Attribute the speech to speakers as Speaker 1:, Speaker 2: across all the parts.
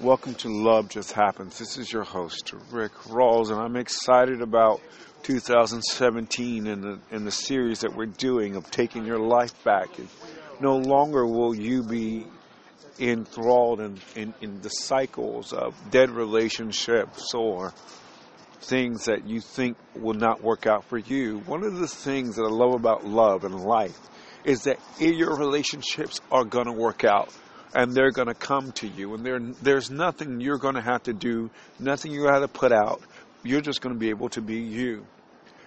Speaker 1: Welcome to Love Just Happens. This is your host, Rick Rawls, and I'm excited about 2017 and the, and the series that we're doing of taking your life back. And no longer will you be enthralled in, in, in the cycles of dead relationships or things that you think will not work out for you. One of the things that I love about love and life is that your relationships are going to work out and they're going to come to you. And there's nothing you're going to have to do, nothing you have to put out. You're just going to be able to be you.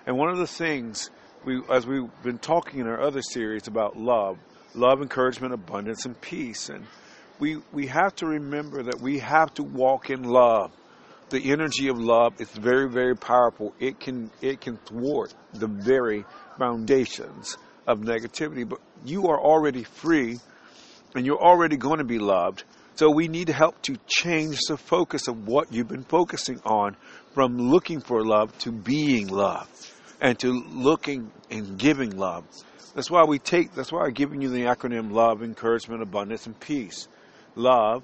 Speaker 1: And one of the things we, as we've been talking in our other series about love, love, encouragement, abundance, and peace, and we we have to remember that we have to walk in love. The energy of love is very, very powerful. It can it can thwart the very foundations of negativity. But you are already free and you're already going to be loved. So we need help to change the focus of what you've been focusing on from looking for love to being loved and to looking and giving love. That's why we take, that's why I'm giving you the acronym love, encouragement, abundance, and peace. Love,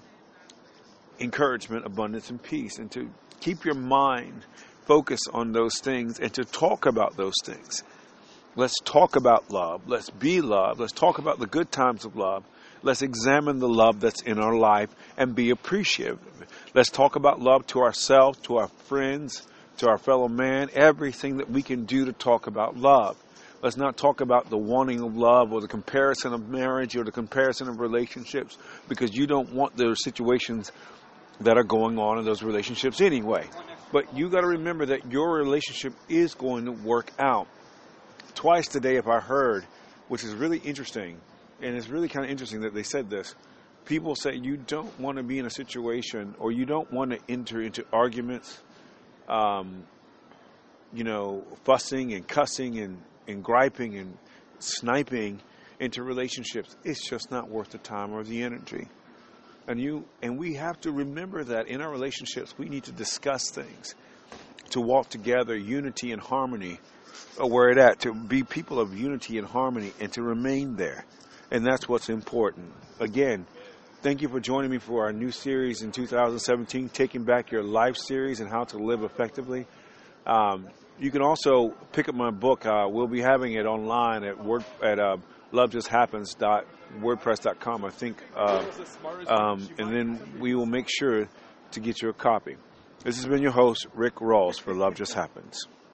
Speaker 1: encouragement, abundance, and peace. And to keep your mind focused on those things and to talk about those things. Let's talk about love. Let's be love. Let's talk about the good times of love. Let's examine the love that's in our life and be appreciative. Let's talk about love to ourselves, to our friends, to our fellow man, everything that we can do to talk about love. Let's not talk about the wanting of love or the comparison of marriage or the comparison of relationships because you don't want those situations that are going on in those relationships anyway. But you got to remember that your relationship is going to work out. Twice today, if I heard, which is really interesting, and it's really kind of interesting that they said this. People say you don't want to be in a situation or you don't want to enter into arguments, um, you know, fussing and cussing and, and griping and sniping into relationships. It's just not worth the time or the energy. And you and we have to remember that in our relationships we need to discuss things, to walk together, unity and harmony, where it at, to be people of unity and harmony and to remain there. And that's what's important. Again, thank you for joining me for our new series in 2017, Taking Back Your Life series and How to Live Effectively. Um, you can also pick up my book. Uh, we'll be having it online at word at uh, lovejusthappens.wordpress.com, I think. Uh, um, and then we will make sure to get you a copy. This has been your host, Rick Rawls, for Love Just Happens.